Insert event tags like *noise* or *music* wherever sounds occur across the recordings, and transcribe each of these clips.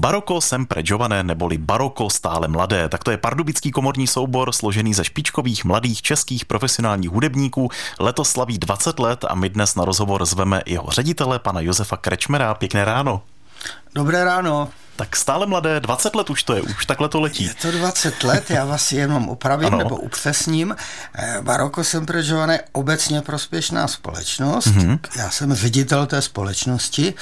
Baroko sempre giované neboli Baroko stále mladé, tak to je pardubický komorní soubor složený ze špičkových mladých českých profesionálních hudebníků. Letos slaví 20 let a my dnes na rozhovor zveme jeho ředitele, pana Josefa Krečmera. Pěkné ráno. Dobré ráno. Tak stále mladé, 20 let už to je, už takhle to letí. Je to 20 let, já vás jenom upravím ano. nebo upřesním. Eh, Baroko sempre giované obecně prospěšná společnost. Mm-hmm. Já jsem ředitel té společnosti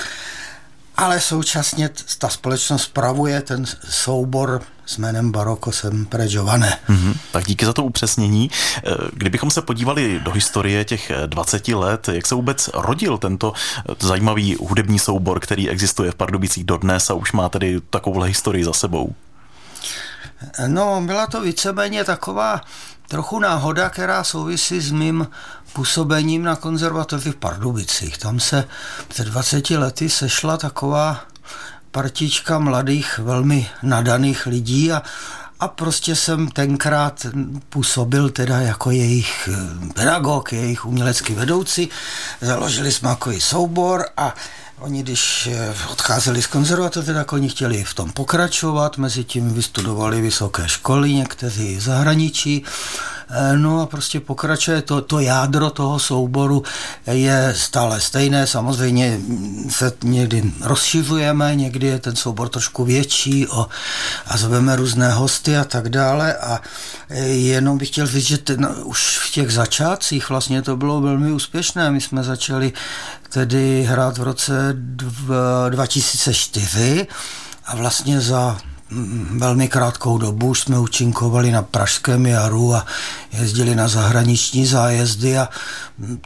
ale současně ta společnost spravuje ten soubor s jménem Baroko Sempre Giovane. Mm-hmm. Tak díky za to upřesnění. Eh, kdybychom se podívali do historie těch 20 let, jak se vůbec rodil tento eh, zajímavý hudební soubor, který existuje v Pardubicích dodnes a už má tedy takovouhle historii za sebou? No, byla to víceméně taková trochu náhoda, která souvisí s mým působením na konzervatoři v Pardubicích. Tam se před 20 lety sešla taková partička mladých, velmi nadaných lidí a, a prostě jsem tenkrát působil teda jako jejich eh, pedagog, jejich umělecký vedoucí. Založili jsme jako soubor a Oni, když eh, odcházeli z konzervatoře, tak oni chtěli v tom pokračovat, mezi tím vystudovali vysoké školy, někteří zahraničí, no a prostě pokračuje to, to jádro toho souboru je stále stejné, samozřejmě se někdy rozšiřujeme, někdy je ten soubor trošku větší o, a zveme různé hosty a tak dále. A eh, jenom bych chtěl říct, že ten, už v těch začátcích vlastně to bylo velmi úspěšné, my jsme začali tedy hrát v roce 2004 a vlastně za velmi krátkou dobu jsme účinkovali na Pražském jaru a jezdili na zahraniční zájezdy a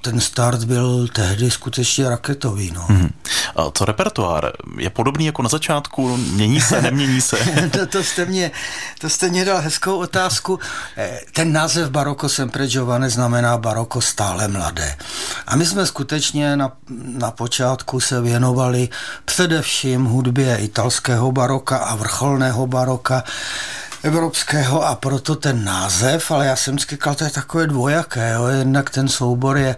ten start byl tehdy skutečně raketový. No. Hmm. A co repertoár? Je podobný jako na začátku? Mění se, nemění se? *laughs* to, to, jste mě, to jste mě dal hezkou otázku. Eh, ten název Baroko sempre giovane znamená baroko stále mladé. A my jsme skutečně na, na počátku se věnovali především hudbě italského baroka a vrcholného baroka evropského a proto ten název, ale já jsem říkal, to je takové dvojaké, jo. jednak ten soubor je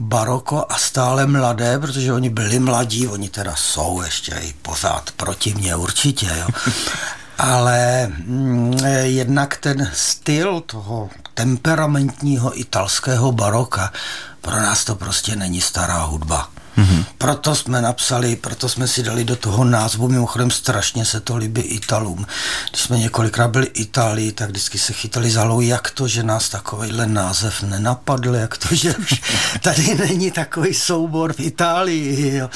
baroko a stále mladé, protože oni byli mladí, oni teda jsou ještě i pořád proti mně určitě, jo. *laughs* Ale mm, jednak ten styl toho temperamentního italského baroka, pro nás to prostě není stará hudba. Mm-hmm. Proto jsme napsali, proto jsme si dali do toho názvu, mimochodem strašně se to líbí Italům. Když jsme několikrát byli Itálii, tak vždycky se chytali za hlou, jak to, že nás takovýhle název nenapadl, jak to, že už *laughs* tady není takový soubor v Itálii. Jo.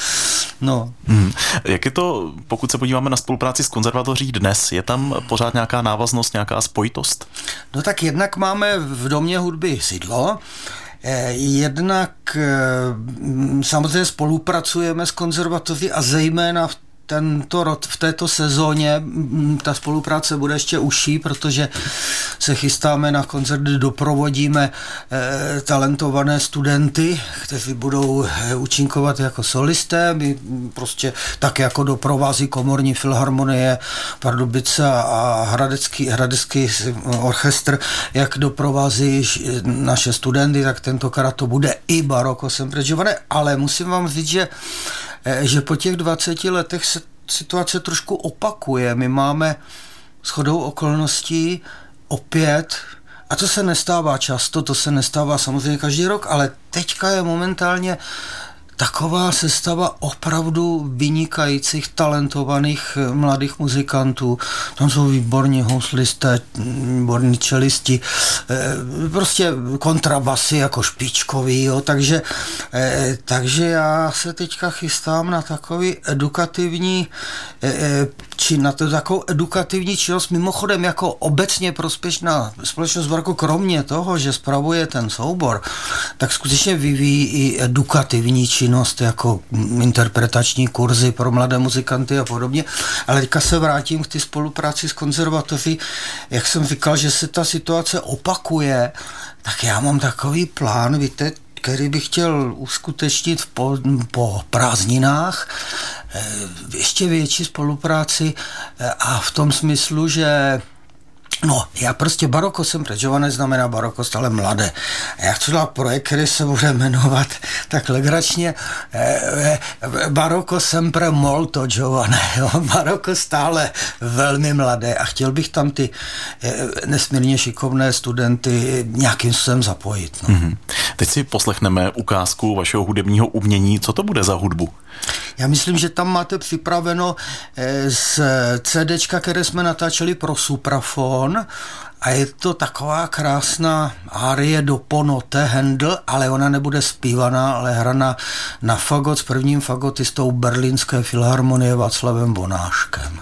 No. Hmm. Jak je to, pokud se podíváme na spolupráci s konzervatoří dnes, je tam pořád nějaká návaznost, nějaká spojitost? No tak jednak máme v domě hudby sídlo, jednak eh, samozřejmě spolupracujeme s konzervatoří a zejména v tento rok, v této sezóně ta spolupráce bude ještě užší, protože se chystáme na koncert, doprovodíme e, talentované studenty, kteří budou e, účinkovat jako solisté. My prostě tak jako doprovází komorní filharmonie Pardubice a Hradecký, Hradecký orchestr, jak doprovází naše studenty, tak tentokrát to bude i baroko sempre ale musím vám říct, že Eh, že po těch 20 letech se situace trošku opakuje. My máme shodou okolností opět a to se nestává často, to se nestává samozřejmě každý rok, ale teďka je momentálně taková sestava opravdu vynikajících, talentovaných eh, mladých muzikantů. Tam jsou výborní houslisté, výborní čelisti, eh, prostě kontrabasy jako špičkový, jo. Takže, eh, takže já se teďka chystám na takový edukativní či na to takovou edukativní činnost, mimochodem jako obecně prospěšná společnost Barko, kromě toho, že spravuje ten soubor, tak skutečně vyvíjí i edukativní činnost jako interpretační kurzy pro mladé muzikanty a podobně. Ale teďka se vrátím k té spolupráci s konzervatoří. Jak jsem říkal, že se ta situace opakuje, tak já mám takový plán, víte, který bych chtěl uskutečnit po, po prázdninách, ještě větší spolupráci eh, a v tom smyslu, že No, já prostě baroko jsem giovane znamená baroko stále mladé. Já chci dělat projekt, který se bude jmenovat tak legračně eh, eh, baroko sempre molto giovane. Jo? Baroko stále velmi mladé a chtěl bych tam ty eh, nesmírně šikovné studenty nějakým způsobem zapojit. No. Mm-hmm. Teď si poslechneme ukázku vašeho hudebního umění. Co to bude za hudbu? Já myslím, že tam máte připraveno eh, z CDčka, které jsme natáčeli pro Suprafon a je to taková krásná árie do ponote Handel, ale ona nebude zpívaná, ale hraná na fagot s prvním fagotistou Berlínské filharmonie Václavem Bonáškem.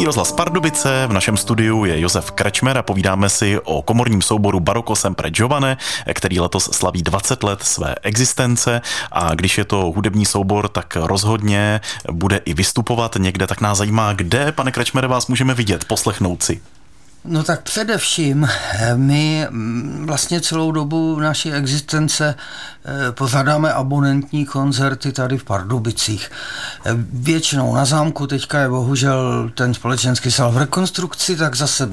Český rozhlas Pardubice, v našem studiu je Josef Krečmer a povídáme si o komorním souboru Baroko Sempre Giovane, který letos slaví 20 let své existence a když je to hudební soubor, tak rozhodně bude i vystupovat někde, tak nás zajímá, kde, pane Krečmere, vás můžeme vidět, poslechnout si. No tak především eh, my mm, vlastně celou dobu naší existence eh, pořádáme abonentní koncerty tady v Pardubicích. Eh, většinou na zámku, teďka je bohužel ten společenský sál v rekonstrukci, tak zase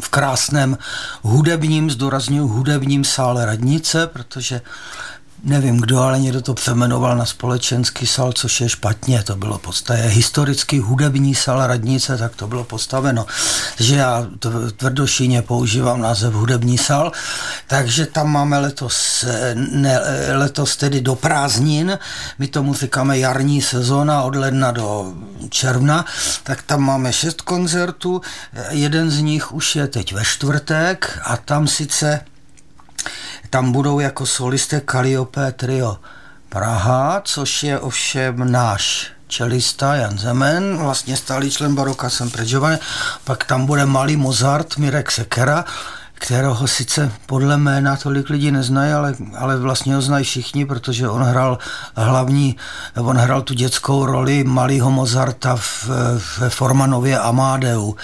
v krásném hudebním, zdůraznuju hudebním sále radnice, protože nevím kdo, ale někdo to přemenoval na společenský sal, což je špatně, to bylo postavené. Historický hudební sal radnice, tak to bylo postaveno. Takže já tvrdošíně používám název hudební sal, takže tam máme letos, ne, letos tedy do prázdnin, my tomu říkáme jarní sezóna od ledna do června, tak tam máme šest koncertů, jeden z nich už je teď ve čtvrtek a tam sice tam budou jako solisté Calliope Trio. Praha, což je ovšem náš čelista Jan Zemen, vlastně stálý člen baroka jsem pak tam bude malý Mozart Mirek Sekera, kterého sice podle jména tolik lidí neznají, ale, ale vlastně ho znají všichni, protože on hrál hlavní, on hrál tu dětskou roli malého Mozarta v, v Formanově Amádeu.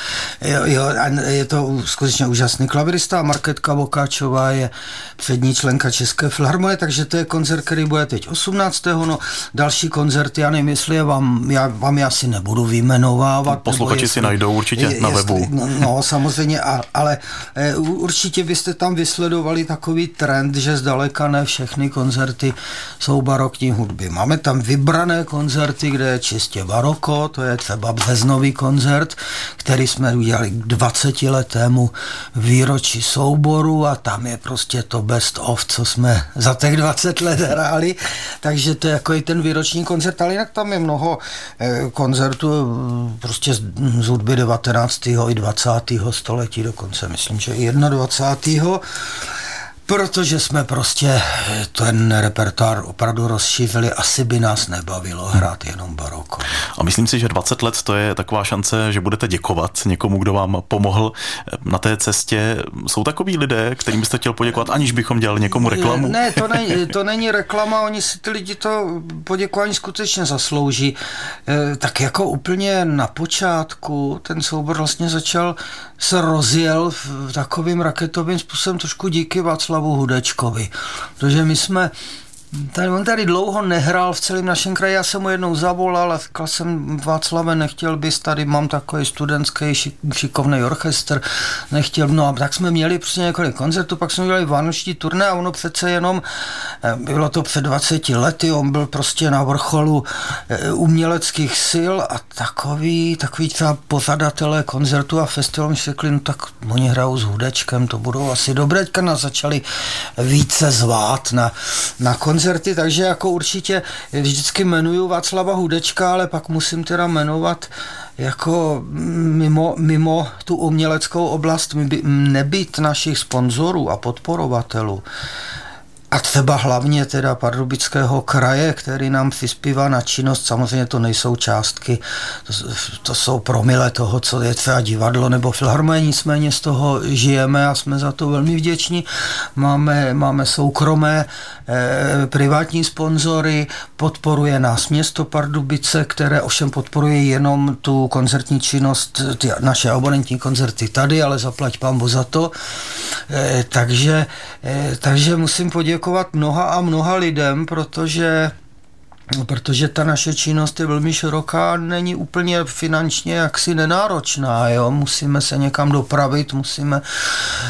Jo, jo, je to skutečně úžasný klavirista a Marketka Bokáčová je přední členka České filharmonie, takže to je koncert, který bude teď 18. No, další koncert, já nevím, jestli je vám, já vám je asi nebudu vyjmenovávat. Posluchači si najdou určitě je, na webu. no, no, samozřejmě, a, ale e, určitě byste tam vysledovali takový trend, že zdaleka ne všechny koncerty jsou barokní hudby. Máme tam vybrané koncerty, kde je čistě baroko, to je třeba březnový koncert, který jsme udělali k 20 letému výročí souboru a tam je prostě to best of, co jsme za těch 20 let hráli, takže to je jako i ten výroční koncert, ale jinak tam je mnoho eh, koncertů eh, prostě z hudby 19. i 20. století dokonce, myslím, že i 21. 27. Protože jsme prostě ten repertoár opravdu rozšířili, asi by nás nebavilo hrát jenom baroko. A myslím si, že 20 let to je taková šance, že budete děkovat někomu, kdo vám pomohl na té cestě. Jsou takový lidé, kterým byste chtěl poděkovat, aniž bychom dělali někomu reklamu? Ne, to není, to není reklama, oni si ty lidi to poděkování skutečně zaslouží. Eh, tak jako úplně na počátku ten soubor vlastně začal se rozjel v takovým raketovým způsobem trošku díky Václavu Hudečkovi. Protože my jsme Tady, on tady dlouho nehrál v celém našem kraji, já jsem mu jednou zavolal a říkal jsem Václave, nechtěl bys, tady mám takový studentský šik, šikovný orchestr, nechtěl, no a tak jsme měli prostě několik koncertů, pak jsme měli vánoční turné a ono přece jenom, eh, bylo to před 20 lety, on byl prostě na vrcholu eh, uměleckých sil a takový, takový třeba pořadatelé koncertu a festivalu si řekli, no tak oni hrajou s hudečkem, to budou asi dobré, nás začali více zvát na, na koncert koncerty, takže jako určitě vždycky jmenuju Václava Hudečka, ale pak musím teda jmenovat jako mimo, mimo tu uměleckou oblast nebýt našich sponzorů a podporovatelů a třeba hlavně teda Pardubického kraje, který nám přispívá na činnost, samozřejmě to nejsou částky, to, to jsou promile toho, co je třeba divadlo nebo filharmonie, nicméně z toho žijeme a jsme za to velmi vděční. Máme, máme soukromé eh, privátní sponzory, podporuje nás město Pardubice, které ovšem podporuje jenom tu koncertní činnost, ty naše abonentní koncerty tady, ale zaplať pambu za to. Eh, takže, eh, takže musím poděkovat poděkovat mnoha a mnoha lidem, protože protože ta naše činnost je velmi široká, není úplně finančně jaksi nenáročná, jo? musíme se někam dopravit, musíme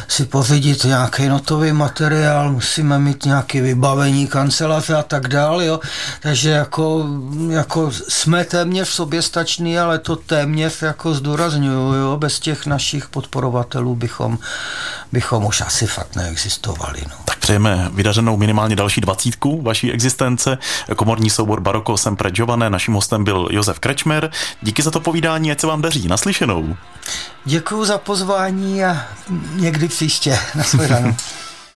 si pořídit nějaký notový materiál, musíme mít nějaké vybavení kanceláře a tak dále, jo? takže jako, jako jsme téměř soběstační, ale to téměř jako zdůraznuju, jo? bez těch našich podporovatelů bychom, bychom už asi fakt neexistovali. No. Tak přejeme vydařenou minimálně další dvacítku vaší existence. Komorní soubor Baroko Sempre Giovanne, naším hostem byl Josef Krečmer. Díky za to povídání, ať se vám daří. Naslyšenou. Děkuji za pozvání a někdy příště. Naslyšenou. *laughs*